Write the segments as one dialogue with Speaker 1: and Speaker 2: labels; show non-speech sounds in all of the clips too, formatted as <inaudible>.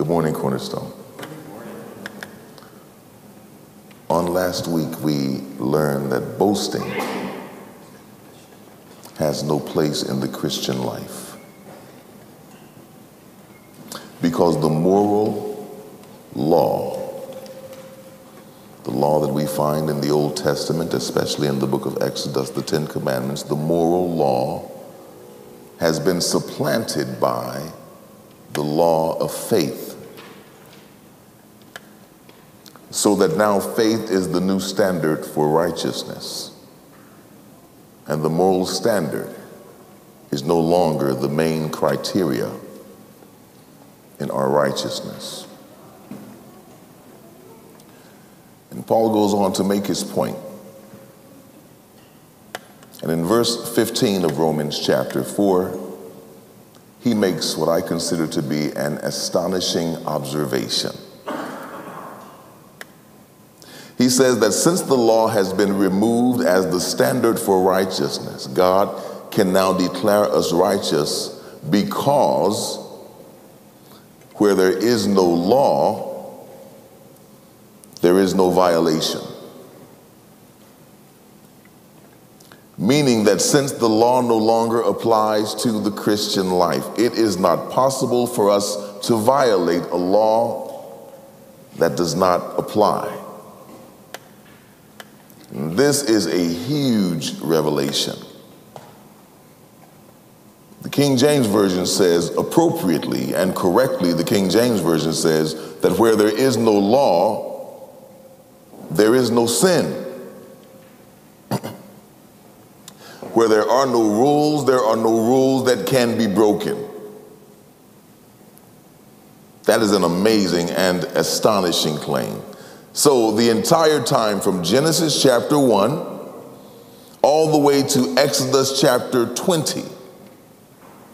Speaker 1: Good morning, Cornerstone. On last week, we learned that boasting has no place in the Christian life because the moral law, the law that we find in the Old Testament, especially in the book of Exodus, the Ten Commandments, the moral law has been supplanted by the law of faith. So that now faith is the new standard for righteousness. And the moral standard is no longer the main criteria in our righteousness. And Paul goes on to make his point. And in verse 15 of Romans chapter 4, he makes what I consider to be an astonishing observation. He says that since the law has been removed as the standard for righteousness, God can now declare us righteous because where there is no law, there is no violation. Meaning that since the law no longer applies to the Christian life, it is not possible for us to violate a law that does not apply. This is a huge revelation. The King James Version says appropriately and correctly, the King James Version says that where there is no law, there is no sin. <clears throat> where there are no rules, there are no rules that can be broken. That is an amazing and astonishing claim. So, the entire time from Genesis chapter 1 all the way to Exodus chapter 20,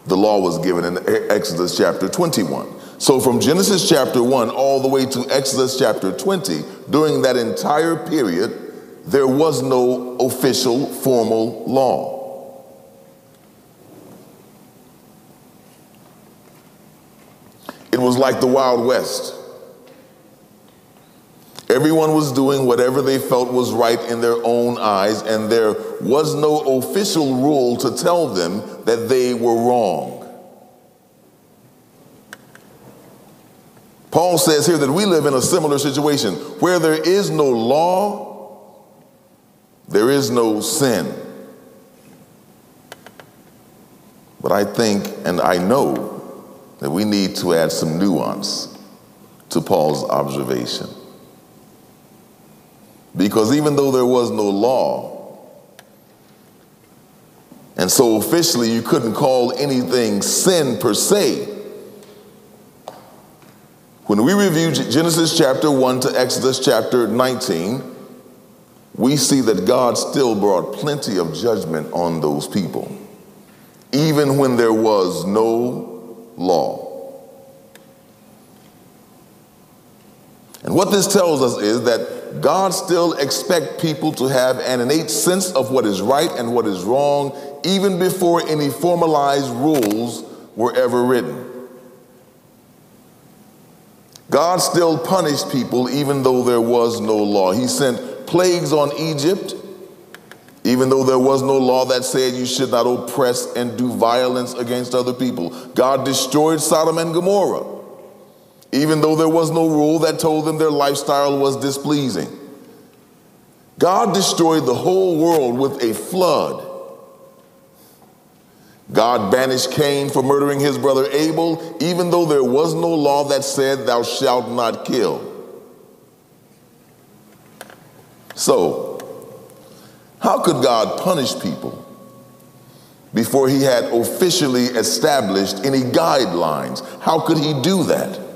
Speaker 1: the law was given in Exodus chapter 21. So, from Genesis chapter 1 all the way to Exodus chapter 20, during that entire period, there was no official formal law. It was like the Wild West. Everyone was doing whatever they felt was right in their own eyes, and there was no official rule to tell them that they were wrong. Paul says here that we live in a similar situation where there is no law, there is no sin. But I think and I know that we need to add some nuance to Paul's observation. Because even though there was no law, and so officially you couldn't call anything sin per se, when we review Genesis chapter 1 to Exodus chapter 19, we see that God still brought plenty of judgment on those people, even when there was no law. And what this tells us is that God still expects people to have an innate sense of what is right and what is wrong, even before any formalized rules were ever written. God still punished people even though there was no law. He sent plagues on Egypt, even though there was no law that said you should not oppress and do violence against other people. God destroyed Sodom and Gomorrah even though there was no rule that told them their lifestyle was displeasing. God destroyed the whole world with a flood. God banished Cain for murdering his brother Abel, even though there was no law that said, Thou shalt not kill. So, how could God punish people before he had officially established any guidelines? How could he do that?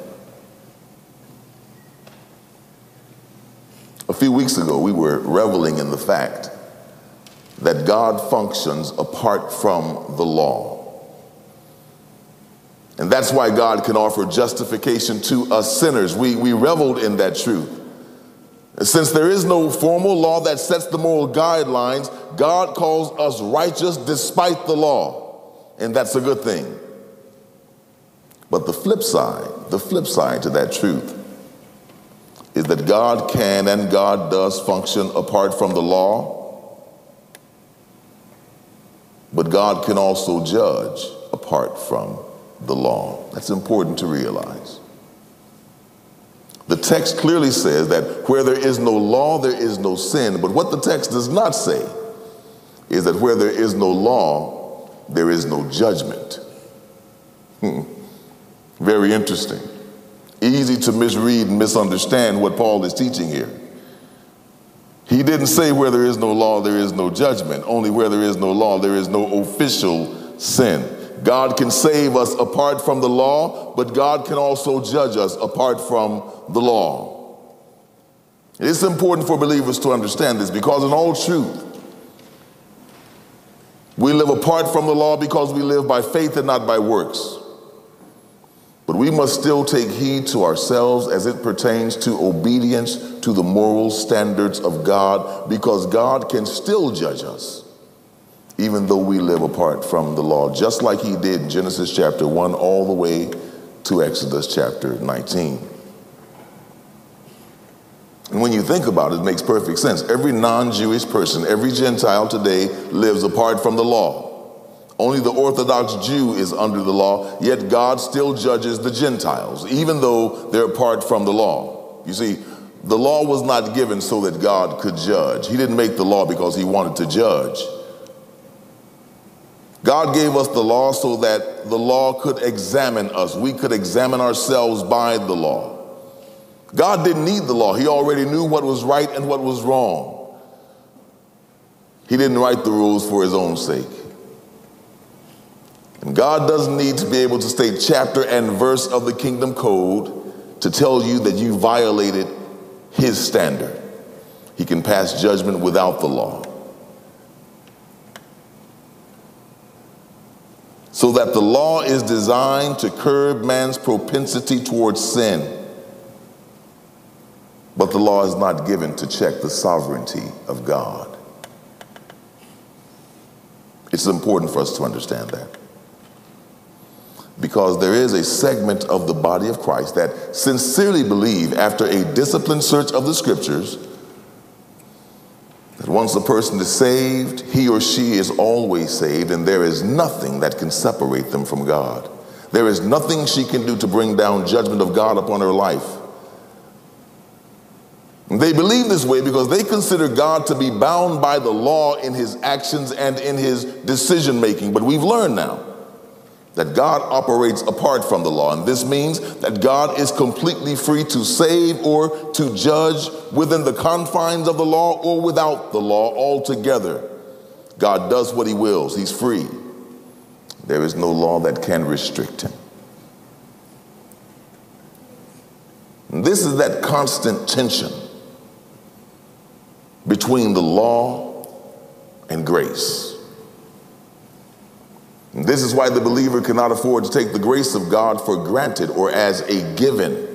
Speaker 1: A few weeks ago, we were reveling in the fact that God functions apart from the law. And that's why God can offer justification to us sinners. We, we reveled in that truth. Since there is no formal law that sets the moral guidelines, God calls us righteous despite the law. And that's a good thing. But the flip side, the flip side to that truth is that God can and God does function apart from the law, but God can also judge apart from the law. That's important to realize. The text clearly says that where there is no law, there is no sin. But what the text does not say is that where there is no law, there is no judgment. Hmm. Very interesting. Easy to misread and misunderstand what Paul is teaching here. He didn't say where there is no law, there is no judgment. Only where there is no law, there is no official sin. God can save us apart from the law, but God can also judge us apart from the law. It's important for believers to understand this because, in all truth, we live apart from the law because we live by faith and not by works. But we must still take heed to ourselves as it pertains to obedience to the moral standards of God because God can still judge us even though we live apart from the law, just like he did in Genesis chapter 1 all the way to Exodus chapter 19. And when you think about it, it makes perfect sense. Every non Jewish person, every Gentile today lives apart from the law. Only the Orthodox Jew is under the law, yet God still judges the Gentiles, even though they're apart from the law. You see, the law was not given so that God could judge. He didn't make the law because he wanted to judge. God gave us the law so that the law could examine us. We could examine ourselves by the law. God didn't need the law, He already knew what was right and what was wrong. He didn't write the rules for His own sake. And God doesn't need to be able to state chapter and verse of the kingdom code to tell you that you violated His standard. He can pass judgment without the law. so that the law is designed to curb man's propensity towards sin. But the law is not given to check the sovereignty of God. It's important for us to understand that. Because there is a segment of the body of Christ that sincerely believe, after a disciplined search of the scriptures, that once a person is saved, he or she is always saved, and there is nothing that can separate them from God. There is nothing she can do to bring down judgment of God upon her life. They believe this way because they consider God to be bound by the law in his actions and in his decision making. But we've learned now that God operates apart from the law. And this means that God is completely free to save or to judge within the confines of the law or without the law altogether. God does what he wills, he's free. There is no law that can restrict him. And this is that constant tension between the law and grace. This is why the believer cannot afford to take the grace of God for granted or as a given,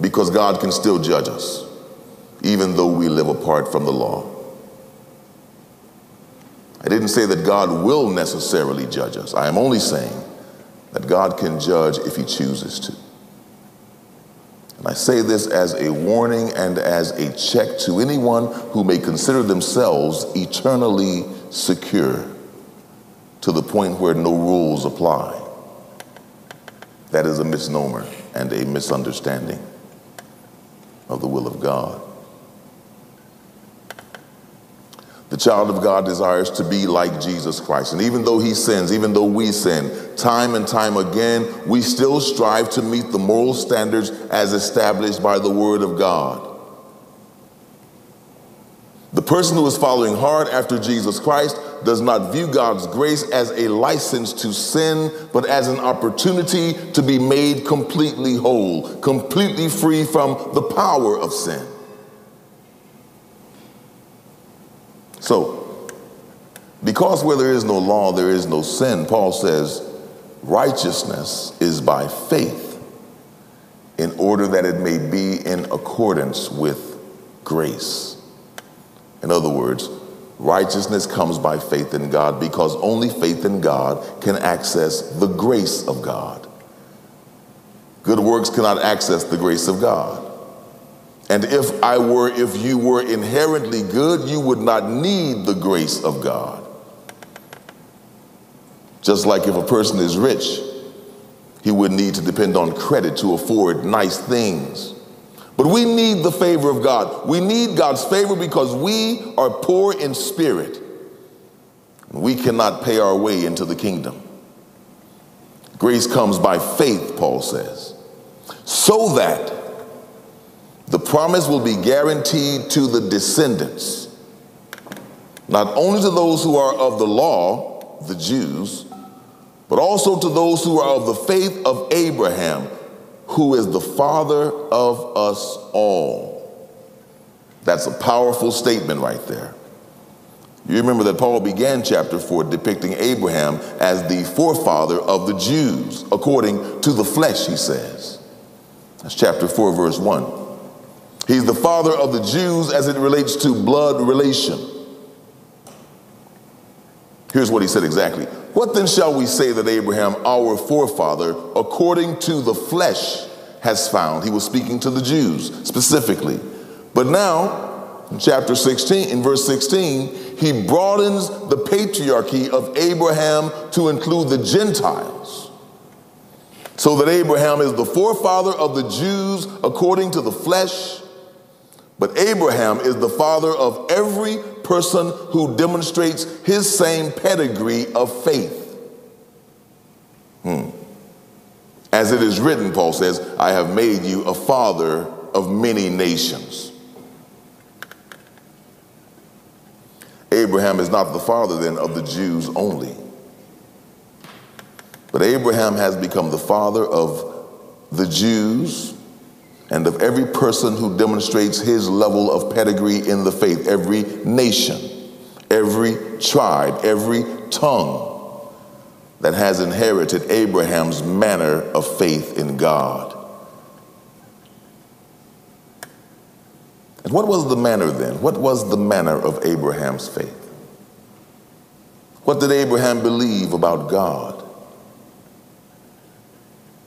Speaker 1: because God can still judge us, even though we live apart from the law. I didn't say that God will necessarily judge us. I am only saying that God can judge if he chooses to. And I say this as a warning and as a check to anyone who may consider themselves eternally secure to the point where no rules apply. That is a misnomer and a misunderstanding of the will of God. The child of God desires to be like Jesus Christ. And even though he sins, even though we sin, time and time again, we still strive to meet the moral standards as established by the Word of God. The person who is following hard after Jesus Christ does not view God's grace as a license to sin, but as an opportunity to be made completely whole, completely free from the power of sin. So, because where there is no law, there is no sin, Paul says righteousness is by faith in order that it may be in accordance with grace. In other words, Righteousness comes by faith in God because only faith in God can access the grace of God. Good works cannot access the grace of God. And if I were, if you were inherently good, you would not need the grace of God. Just like if a person is rich, he would need to depend on credit to afford nice things. But we need the favor of God. We need God's favor because we are poor in spirit. We cannot pay our way into the kingdom. Grace comes by faith, Paul says, so that the promise will be guaranteed to the descendants, not only to those who are of the law, the Jews, but also to those who are of the faith of Abraham, who is the father of us all. That's a powerful statement right there. You remember that Paul began chapter 4 depicting Abraham as the forefather of the Jews, according to the flesh, he says. That's chapter 4, verse 1. He's the father of the Jews as it relates to blood relation. Here's what he said exactly what then shall we say that Abraham, our forefather, according to the flesh, has found? He was speaking to the Jews specifically. But now, in chapter 16, in verse 16, he broadens the patriarchy of Abraham to include the Gentiles. So that Abraham is the forefather of the Jews according to the flesh, but Abraham is the father of every person who demonstrates his same pedigree of faith. Hmm. As it is written, Paul says, I have made you a father of many nations. Abraham is not the father then of the Jews only. But Abraham has become the father of the Jews and of every person who demonstrates his level of pedigree in the faith, every nation, every tribe, every tongue that has inherited Abraham's manner of faith in God. And what was the manner then? What was the manner of Abraham's faith? What did Abraham believe about God?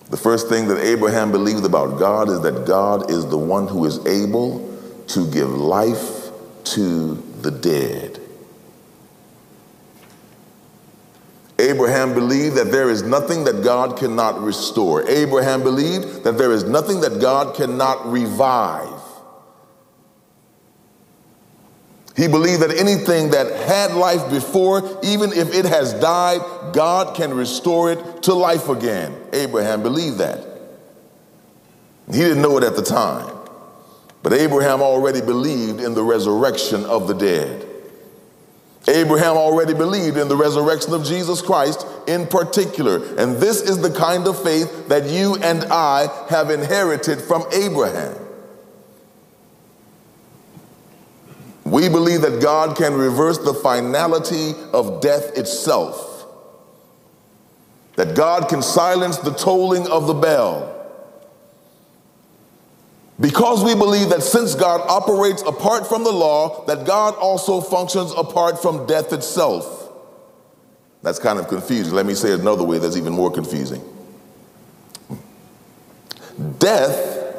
Speaker 1: The first thing that Abraham believed about God is that God is the one who is able to give life to the dead. Abraham believed that there is nothing that God cannot restore. Abraham believed that there is nothing that God cannot revive. He believed that anything that had life before, even if it has died, God can restore it to life again. Abraham believed that. He didn't know it at the time, but Abraham already believed in the resurrection of the dead. Abraham already believed in the resurrection of Jesus Christ in particular. And this is the kind of faith that you and I have inherited from Abraham. We believe that God can reverse the finality of death itself, that God can silence the tolling of the bell. Because we believe that since God operates apart from the law, that God also functions apart from death itself. That's kind of confusing. Let me say it another way that's even more confusing. Death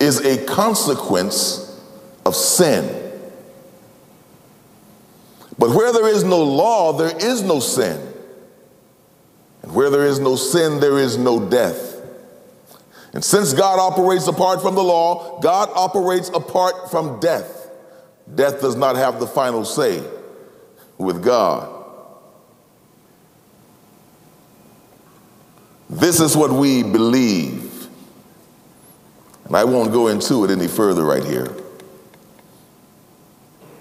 Speaker 1: is a consequence of sin. But where there is no law, there is no sin. And where there is no sin, there is no death. And since God operates apart from the law, God operates apart from death. Death does not have the final say with God. This is what we believe. And I won't go into it any further right here.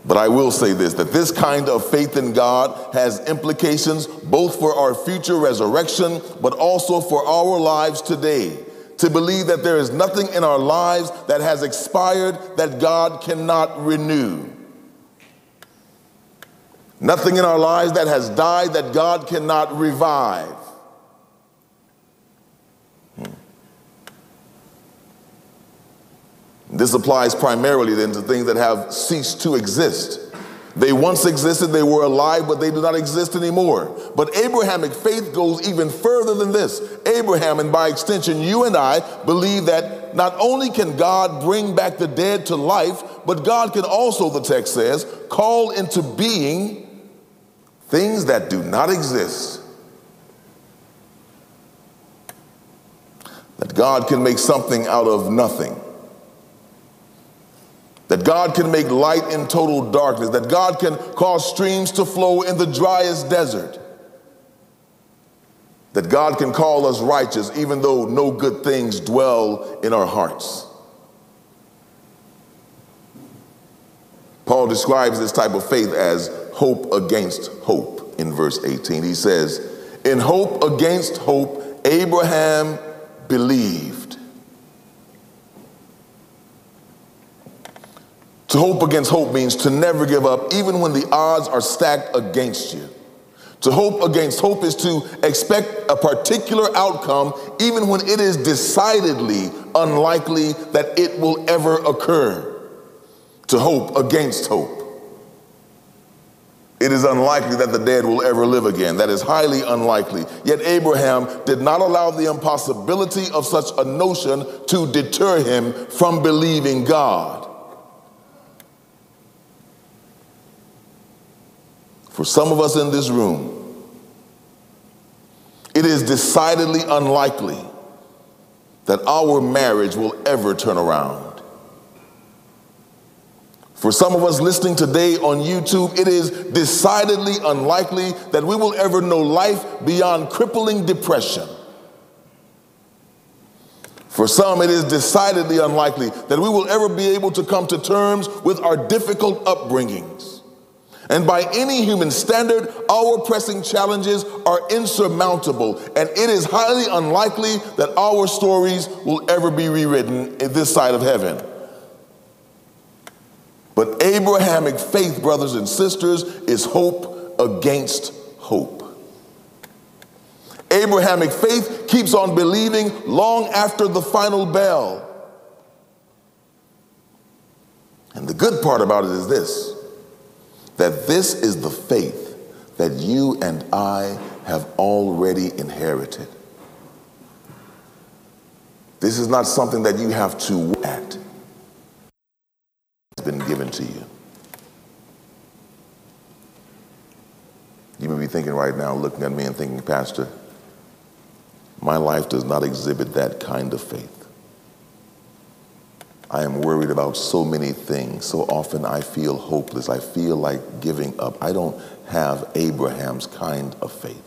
Speaker 1: But I will say this that this kind of faith in God has implications both for our future resurrection, but also for our lives today. To believe that there is nothing in our lives that has expired that God cannot renew. Nothing in our lives that has died that God cannot revive. This applies primarily then to things that have ceased to exist. They once existed, they were alive, but they do not exist anymore. But Abrahamic faith goes even further than this. Abraham, and by extension, you and I, believe that not only can God bring back the dead to life, but God can also, the text says, call into being things that do not exist. That God can make something out of nothing. That God can make light in total darkness. That God can cause streams to flow in the driest desert. That God can call us righteous even though no good things dwell in our hearts. Paul describes this type of faith as hope against hope in verse 18. He says, In hope against hope, Abraham believed. To hope against hope means to never give up, even when the odds are stacked against you. To hope against hope is to expect a particular outcome, even when it is decidedly unlikely that it will ever occur. To hope against hope. It is unlikely that the dead will ever live again. That is highly unlikely. Yet Abraham did not allow the impossibility of such a notion to deter him from believing God. For some of us in this room, it is decidedly unlikely that our marriage will ever turn around. For some of us listening today on YouTube, it is decidedly unlikely that we will ever know life beyond crippling depression. For some, it is decidedly unlikely that we will ever be able to come to terms with our difficult upbringings. And by any human standard, our pressing challenges are insurmountable, and it is highly unlikely that our stories will ever be rewritten in this side of heaven. But Abrahamic faith, brothers and sisters, is hope against hope. Abrahamic faith keeps on believing long after the final bell. And the good part about it is this that this is the faith that you and I have already inherited. This is not something that you have to work at It's been given to you. You may be thinking right now, looking at me and thinking, Pastor, my life does not exhibit that kind of faith. I am worried about so many things. So often I feel hopeless. I feel like giving up. I don't have Abraham's kind of faith.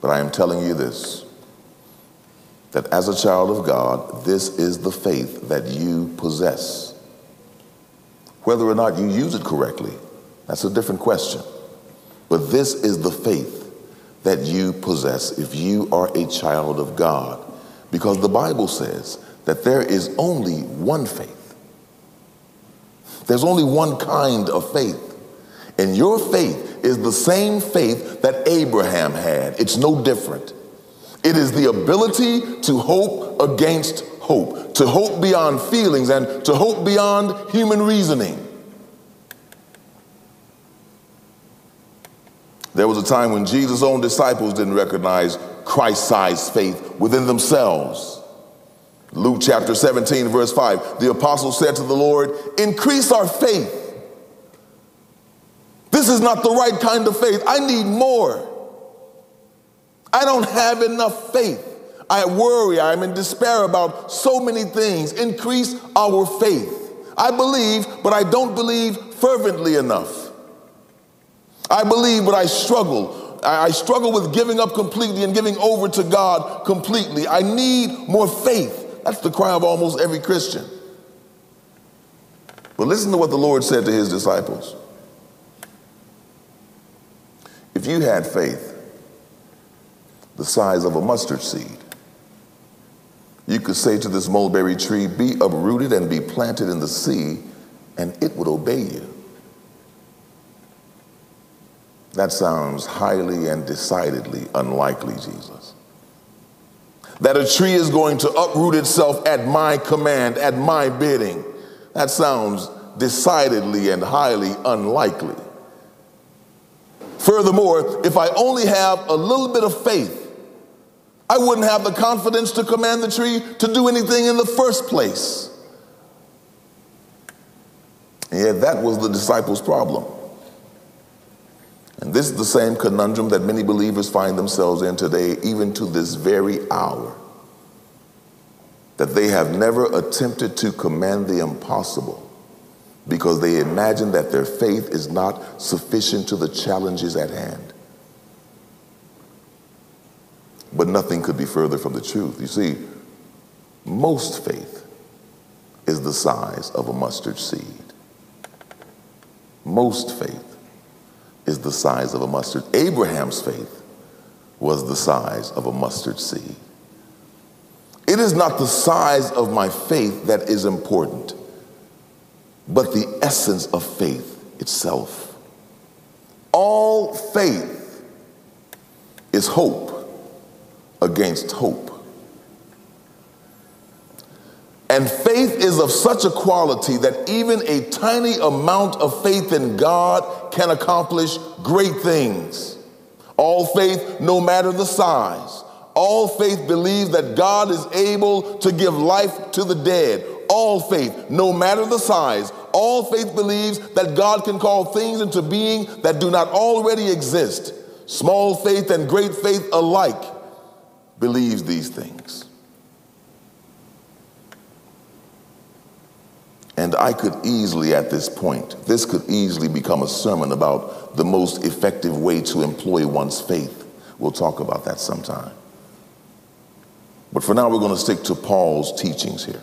Speaker 1: But I am telling you this that as a child of God, this is the faith that you possess. Whether or not you use it correctly, that's a different question. But this is the faith that you possess if you are a child of God. Because the Bible says that there is only one faith. There's only one kind of faith. And your faith is the same faith that Abraham had. It's no different. It is the ability to hope against hope, to hope beyond feelings and to hope beyond human reasoning. There was a time when Jesus' own disciples didn't recognize Christ sized faith within themselves. Luke chapter 17, verse 5, the apostle said to the Lord, Increase our faith. This is not the right kind of faith. I need more. I don't have enough faith. I worry, I'm in despair about so many things. Increase our faith. I believe, but I don't believe fervently enough. I believe, but I struggle. I struggle with giving up completely and giving over to God completely. I need more faith. That's the cry of almost every Christian. But listen to what the Lord said to his disciples. If you had faith the size of a mustard seed. You could say to this mulberry tree, Be uprooted and be planted in the sea, and it would obey you. That sounds highly and decidedly unlikely, Jesus. That a tree is going to uproot itself at my command, at my bidding. That sounds decidedly and highly unlikely. Furthermore, if I only have a little bit of faith, I wouldn't have the confidence to command the tree to do anything in the first place. And yet, that was the disciples' problem. And this is the same conundrum that many believers find themselves in today, even to this very hour. That they have never attempted to command the impossible because they imagine that their faith is not sufficient to the challenges at hand. But nothing could be further from the truth. You see, most faith is the size of a mustard seed. Most faith is the size of a mustard. Abraham's faith was the size of a mustard seed. It is not the size of my faith that is important, but the essence of faith itself. All faith is hope against hope. And faith is of such a quality that even a tiny amount of faith in God can accomplish great things. All faith, no matter the size. All faith believes that God is able to give life to the dead. All faith, no matter the size. All faith believes that God can call things into being that do not already exist. Small faith and great faith alike believes these things. And I could easily, at this point, this could easily become a sermon about the most effective way to employ one's faith. We'll talk about that sometime. But for now, we're going to stick to Paul's teachings here.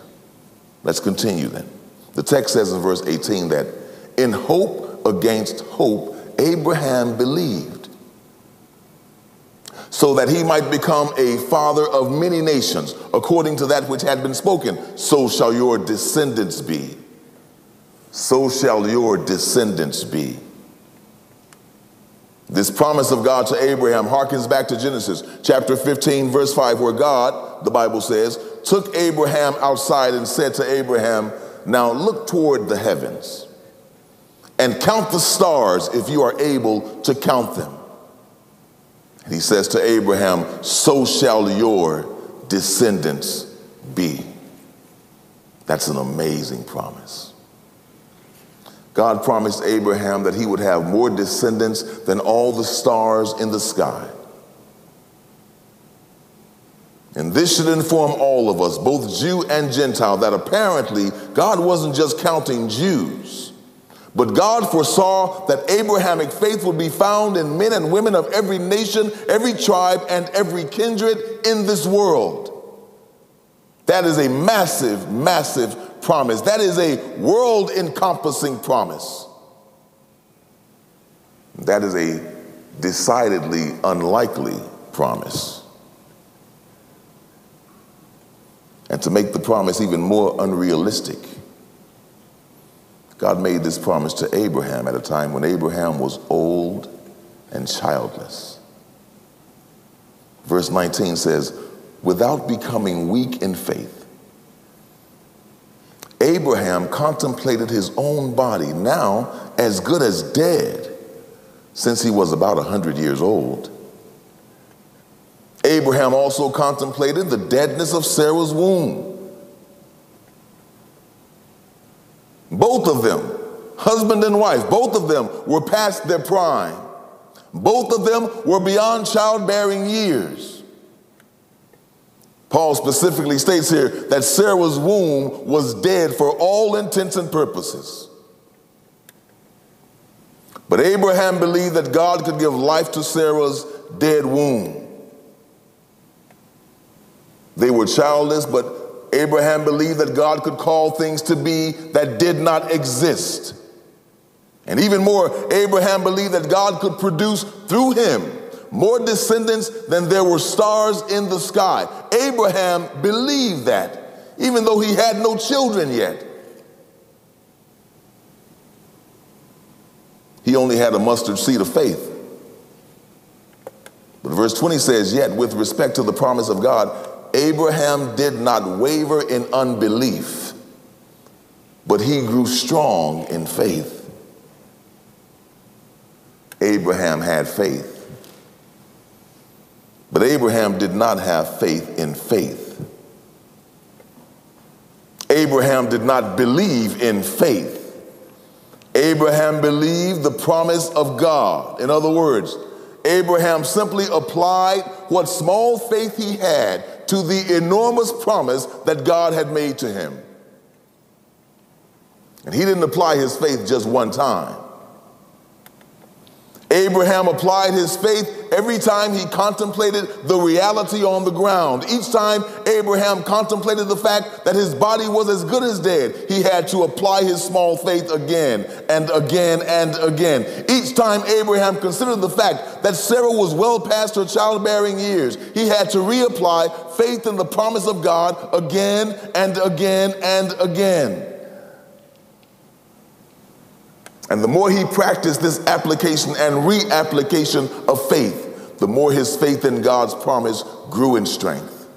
Speaker 1: Let's continue then. The text says in verse 18 that in hope against hope, Abraham believed so that he might become a father of many nations, according to that which had been spoken. So shall your descendants be so shall your descendants be. This promise of God to Abraham harkens back to Genesis chapter 15, verse 5, where God, the Bible says, took Abraham outside and said to Abraham, Now look toward the heavens and count the stars if you are able to count them. And he says to Abraham, So shall your descendants be. That's an amazing promise. God promised Abraham that he would have more descendants than all the stars in the sky. And this should inform all of us, both Jew and Gentile, that apparently God wasn't just counting Jews, but God foresaw that Abrahamic faith would be found in men and women of every nation, every tribe, and every kindred in this world. That is a massive, massive promise. That is a world encompassing promise. That is a decidedly unlikely promise. And to make the promise even more unrealistic, God made this promise to Abraham at a time when Abraham was old and childless. Verse 19 says, without becoming weak in faith, Abraham contemplated his own body, now as good as dead, since he was about 100 years old. Abraham also contemplated the deadness of Sarah's womb. Both of them, husband and wife, both of them were past their prime. Both of them were beyond childbearing years. Paul specifically states here that Sarah's womb was dead for all intents and purposes. But Abraham believed that God could give life to Sarah's dead womb. They were childless, but Abraham believed that God could call things to be that did not exist. And even more, Abraham believed that God could produce through him more descendants than there were stars in the sky. Abraham believed that, even though he had no children yet. He only had a mustard seed of faith. But verse 20 says, Yet with respect to the promise of God, Abraham did not waver in unbelief, but he grew strong in faith. Abraham had faith. But Abraham did not have faith in faith. Abraham did not believe in faith. Abraham believed the promise of God. In other words, Abraham simply applied what small faith he had to the enormous promise that God had made to him. And he didn't apply his faith just one time. Abraham applied his faith every time he contemplated the reality on the ground. Each time Abraham contemplated the fact that his body was as good as dead, he had to apply his small faith again and again and again. Each time Abraham considered the fact that Sarah was well past her childbearing years, he had to reapply faith in the promise of God again and again and again. And the more he practiced this application and reapplication of faith, the more his faith in God's promise grew in strength.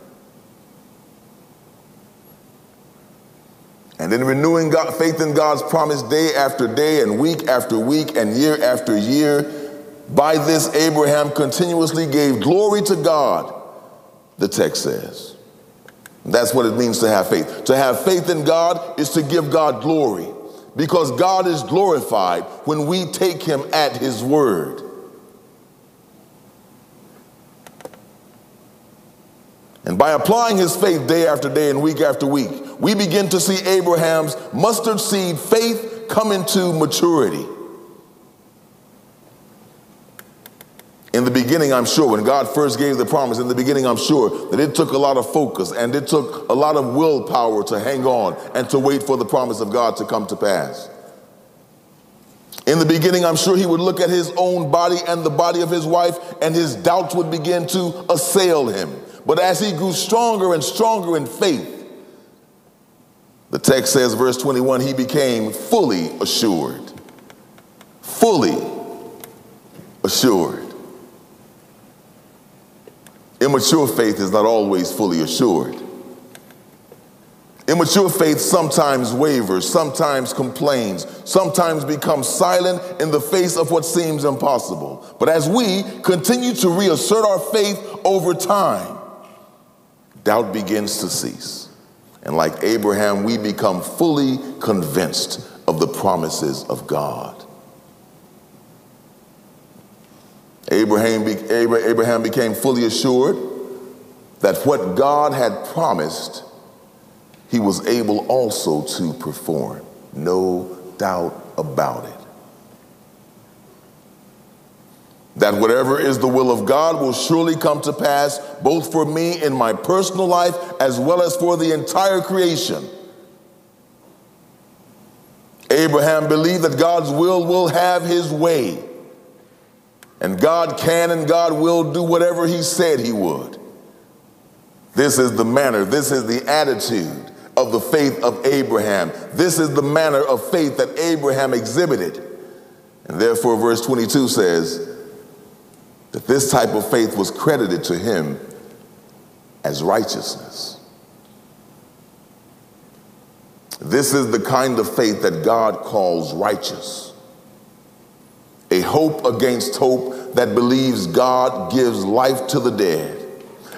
Speaker 1: And in renewing God, faith in God's promise day after day and week after week and year after year, by this Abraham continuously gave glory to God, the text says. That's what it means to have faith. To have faith in God is to give God glory because God is glorified when we take him at his word. And by applying his faith day after day and week after week, we begin to see Abraham's mustard seed faith come into maturity. In the beginning, I'm sure, when God first gave the promise, in the beginning, I'm sure that it took a lot of focus and it took a lot of willpower to hang on and to wait for the promise of God to come to pass. In the beginning, I'm sure he would look at his own body and the body of his wife, and his doubts would begin to assail him. But as he grew stronger and stronger in faith, the text says, verse 21, he became fully assured. Fully assured. Immature faith is not always fully assured. Immature faith sometimes wavers, sometimes complains, sometimes becomes silent in the face of what seems impossible. But as we continue to reassert our faith over time, doubt begins to cease. And like Abraham, we become fully convinced of the promises of God. Abraham, Abraham became fully assured that what God had promised, he was able also to perform. No doubt about it. That whatever is the will of God will surely come to pass, both for me in my personal life as well as for the entire creation. Abraham believed that God's will will have his way. And God can and God will do whatever He said He would. This is the manner, this is the attitude of the faith of Abraham. This is the manner of faith that Abraham exhibited. And therefore, verse 22 says that this type of faith was credited to him as righteousness. This is the kind of faith that God calls righteous hope against hope that believes God gives life to the dead,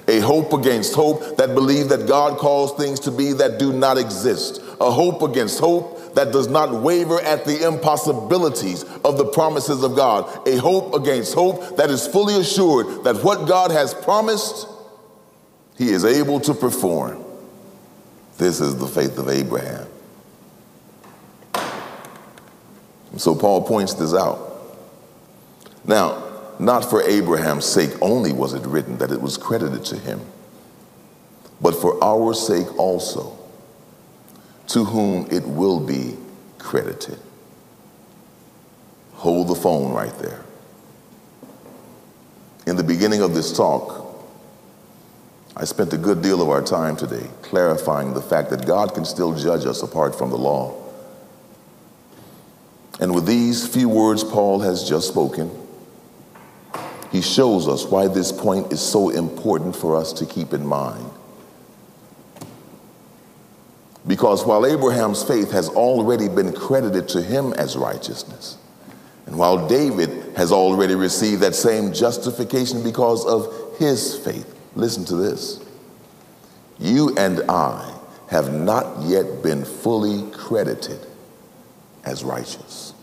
Speaker 1: a hope against hope that believes that God calls things to be that do not exist, a hope against hope that does not waver at the impossibilities of the promises of God, a hope against hope that is fully assured that what God has promised, he is able to perform. This is the faith of Abraham. so Paul points this out. Now, not for Abraham's sake only was it written that it was credited to him, but for our sake also, to whom it will be credited. Hold the phone right there. In the beginning of this talk, I spent a good deal of our time today clarifying the fact that God can still judge us apart from the law. And with these few words Paul has just spoken, he shows us why this point is so important for us to keep in mind. Because while Abraham's faith has already been credited to him as righteousness, and while David has already received that same justification because of his faith, listen to this. You and I have not yet been fully credited as righteous.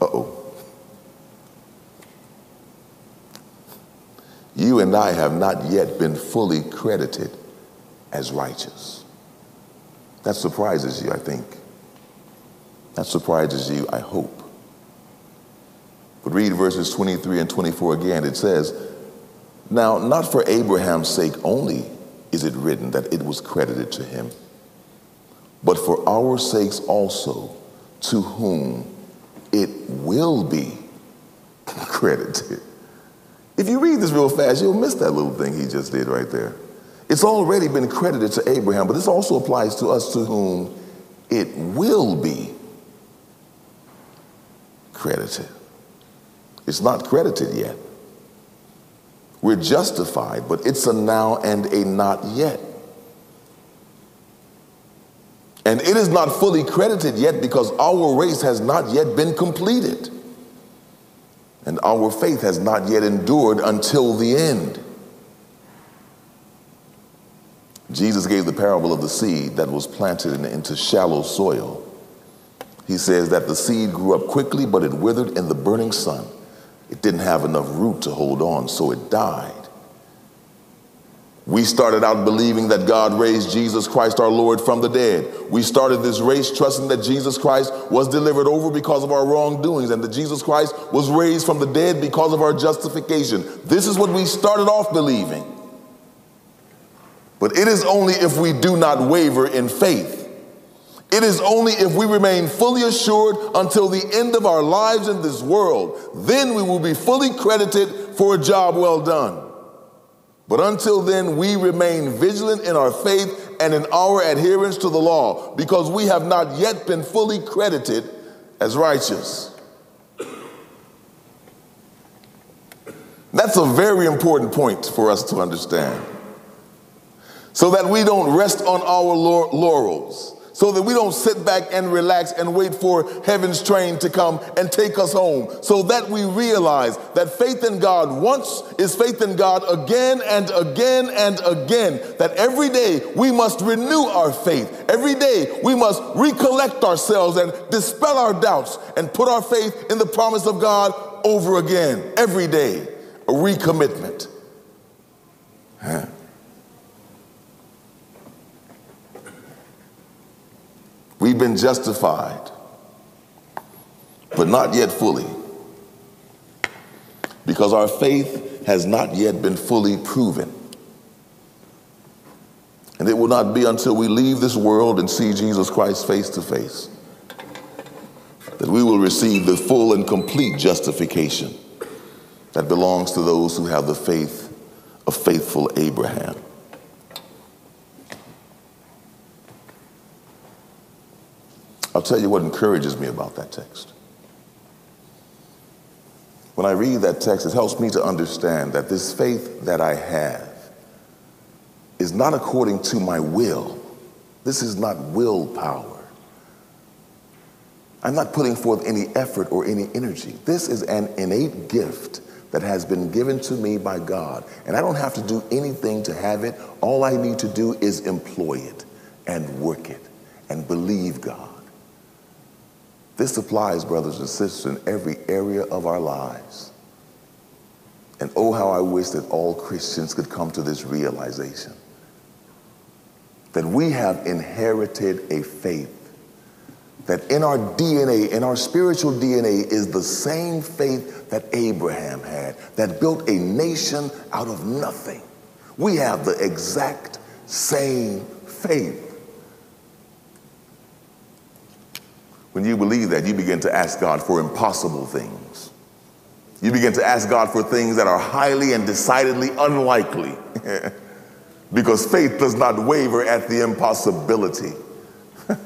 Speaker 1: Uh oh. You and I have not yet been fully credited as righteous. That surprises you, I think. That surprises you, I hope. But read verses 23 and 24 again. It says, Now, not for Abraham's sake only is it written that it was credited to him, but for our sakes also, to whom it will be <laughs> credited. If you read this real fast, you'll miss that little thing he just did right there. It's already been credited to Abraham, but this also applies to us to whom it will be credited. It's not credited yet. We're justified, but it's a now and a not yet. And it is not fully credited yet because our race has not yet been completed. And our faith has not yet endured until the end. Jesus gave the parable of the seed that was planted into shallow soil. He says that the seed grew up quickly, but it withered in the burning sun. It didn't have enough root to hold on, so it died. We started out believing that God raised Jesus Christ our Lord from the dead. We started this race trusting that Jesus Christ was delivered over because of our wrongdoings and that Jesus Christ was raised from the dead because of our justification. This is what we started off believing. But it is only if we do not waver in faith. It is only if we remain fully assured until the end of our lives in this world, then we will be fully credited for a job well done. But until then, we remain vigilant in our faith and in our adherence to the law because we have not yet been fully credited as righteous. That's a very important point for us to understand so that we don't rest on our laurels, so that we don't sit back and relax and wait for heaven's train to come and take us home, so that we realize that faith in God once is faith in God again and again and again, that every day we must renew our faith. Every day we must recollect ourselves and dispel our doubts and put our faith in the promise of God over again. Every day, a recommitment. Huh. We've been justified, but not yet fully, because our faith has not yet been fully proven. And it will not be until we leave this world and see Jesus Christ face to face that we will receive the full and complete justification that belongs to those who have the faith of faithful Abraham. I'll tell you what encourages me about that text. When I read that text, it helps me to understand that this faith that I have is not according to my will. This is not willpower. I'm not putting forth any effort or any energy. This is an innate gift that has been given to me by God. And I don't have to do anything to have it. All I need to do is employ it and work it and believe God. This applies, brothers and sisters, in every area of our lives. And oh, how I wish that all Christians could come to this realization that we have inherited a faith that in our DNA, in our spiritual DNA, is the same faith that Abraham had, that built a nation out of nothing. We have the exact same faith. When you believe that, you begin to ask God for impossible things. You begin to ask God for things that are highly and decidedly unlikely. <laughs> because faith does not waver at the impossibility. <laughs>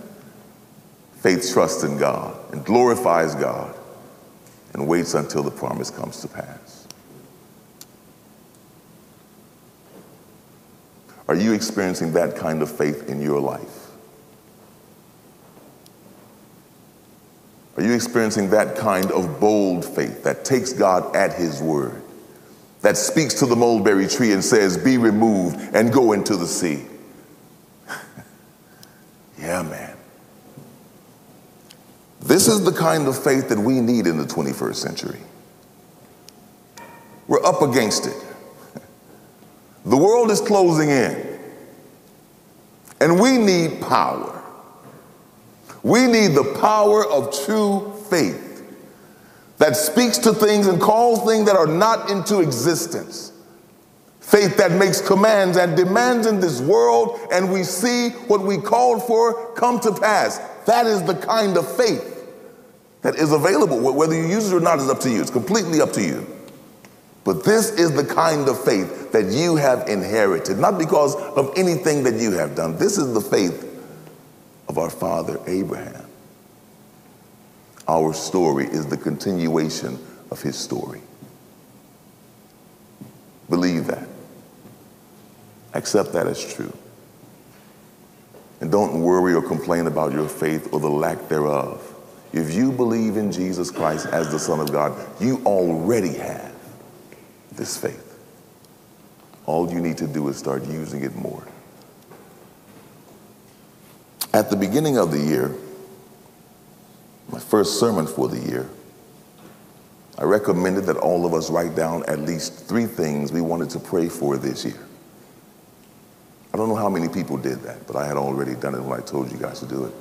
Speaker 1: faith trusts in God and glorifies God and waits until the promise comes to pass. Are you experiencing that kind of faith in your life? Are you experiencing that kind of bold faith that takes God at His word, that speaks to the mulberry tree and says, Be removed and go into the sea? <laughs> yeah, man. This is the kind of faith that we need in the 21st century. We're up against it. <laughs> The world is closing in, and we need power. We need the power of true faith that speaks to things and calls things that are not into existence. Faith that makes commands and demands in this world, and we see what we called for come to pass. That is the kind of faith that is available. Whether you use it or not is up to you, it's completely up to you. But this is the kind of faith that you have inherited, not because of anything that you have done. This is the faith of our father Abraham. Our story is the continuation of his story. Believe that. Accept that as true. And don't worry or complain about your faith or the lack thereof. If you believe in Jesus Christ as the Son of God, you already have this faith. All you need to do is start using it more. At the beginning of the year, my first sermon for the year, I recommended that all of us write down at least three things we wanted to pray for this year. I don't know how many people did that, but I had already done it when I told you guys to do it.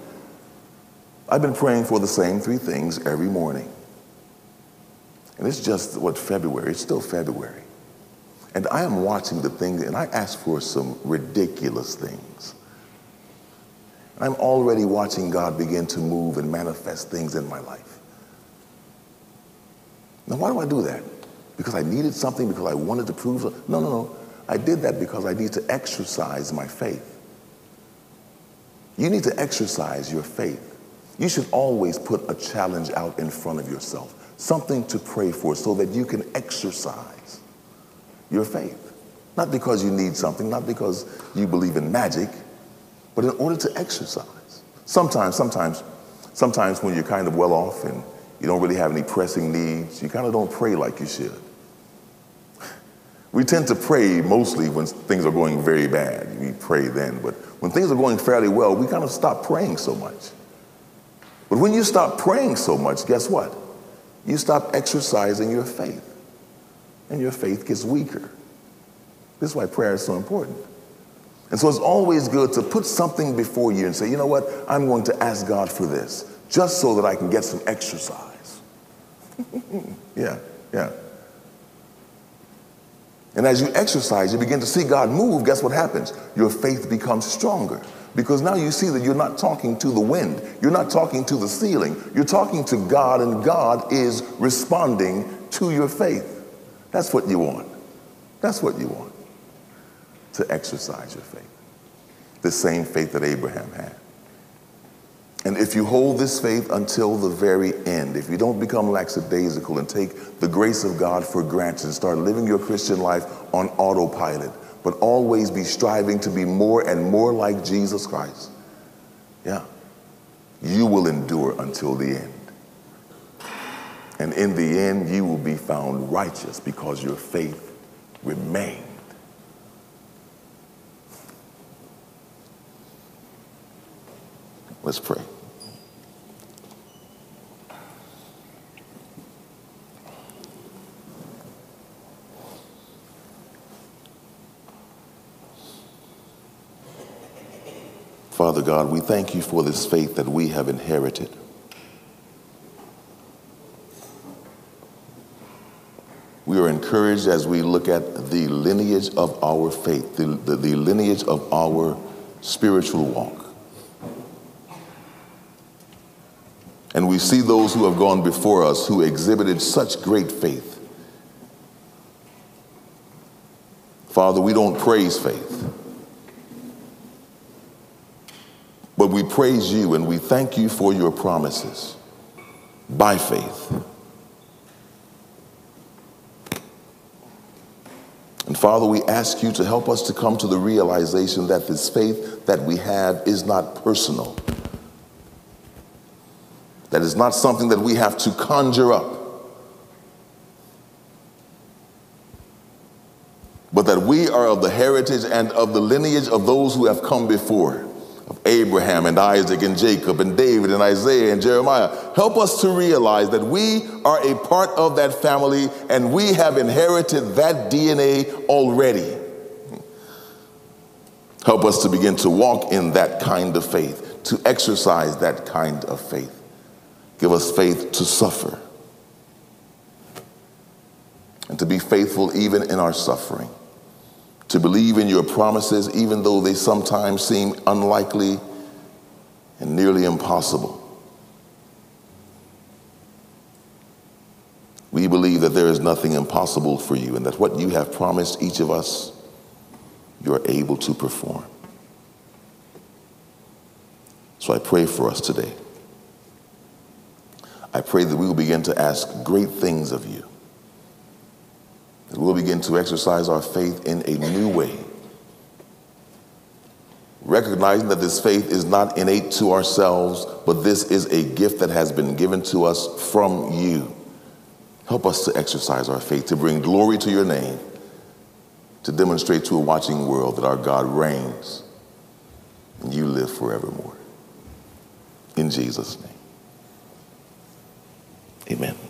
Speaker 1: I've been praying for the same three things every morning. And it's just what February, it's still February. And I am watching the things, and I ask for some ridiculous things. I'm already watching God begin to move and manifest things in my life. Now, why do I do that? Because I needed something, because I wanted to prove something? No, no, no. I did that because I need to exercise my faith. You need to exercise your faith. You should always put a challenge out in front of yourself, something to pray for so that you can exercise your faith. Not because you need something, not because you believe in magic, but in order to exercise. Sometimes, sometimes, sometimes when you're kind of well off and you don't really have any pressing needs, you kind of don't pray like you should. We tend to pray mostly when things are going very bad. We pray then, but when things are going fairly well, we kind of stop praying so much. But when you stop praying so much, guess what? You stop exercising your faith, and your faith gets weaker. This is why prayer is so important. And so it's always good to put something before you and say, you know what, I'm going to ask God for this, just so that I can get some exercise. <laughs> yeah, yeah. And as you exercise, you begin to see God move, guess what happens? Your faith becomes stronger. Because now you see that you're not talking to the wind, you're not talking to the ceiling, you're talking to God, and God is responding to your faith. That's what you want. That's what you want to exercise your faith. The same faith that Abraham had. And if you hold this faith until the very end, if you don't become lackadaisical and take the grace of God for granted and start living your Christian life on autopilot, but always be striving to be more and more like Jesus Christ, yeah, you will endure until the end. And in the end, you will be found righteous because your faith remained. Let's pray. Father God, we thank you for this faith that we have inherited. We are encouraged as we look at the lineage of our faith, the, the, the lineage of our spiritual walk. We see those who have gone before us who exhibited such great faith. Father, we don't praise faith, but we praise you and we thank you for your promises by faith. And Father, we ask you to help us to come to the realization that this faith that we have is not personal. That is not something that we have to conjure up. But that we are of the heritage and of the lineage of those who have come before of Abraham and Isaac and Jacob and David and Isaiah and Jeremiah. Help us to realize that we are a part of that family and we have inherited that DNA already. Help us to begin to walk in that kind of faith, to exercise that kind of faith. Give us faith to suffer and to be faithful even in our suffering to believe in your promises, even though they sometimes seem unlikely and nearly impossible. We believe that there is nothing impossible for you and that what you have promised each of us, you are able to perform. So I pray for us today. I pray that we will begin to ask great things of you that we'll begin to exercise our faith in a new way. Recognizing that this faith is not innate to ourselves, but this is a gift that has been given to us from you. Help us to exercise our faith, to bring glory to your name, to demonstrate to a watching world that our God reigns and you live forevermore. In Jesus' name, amen.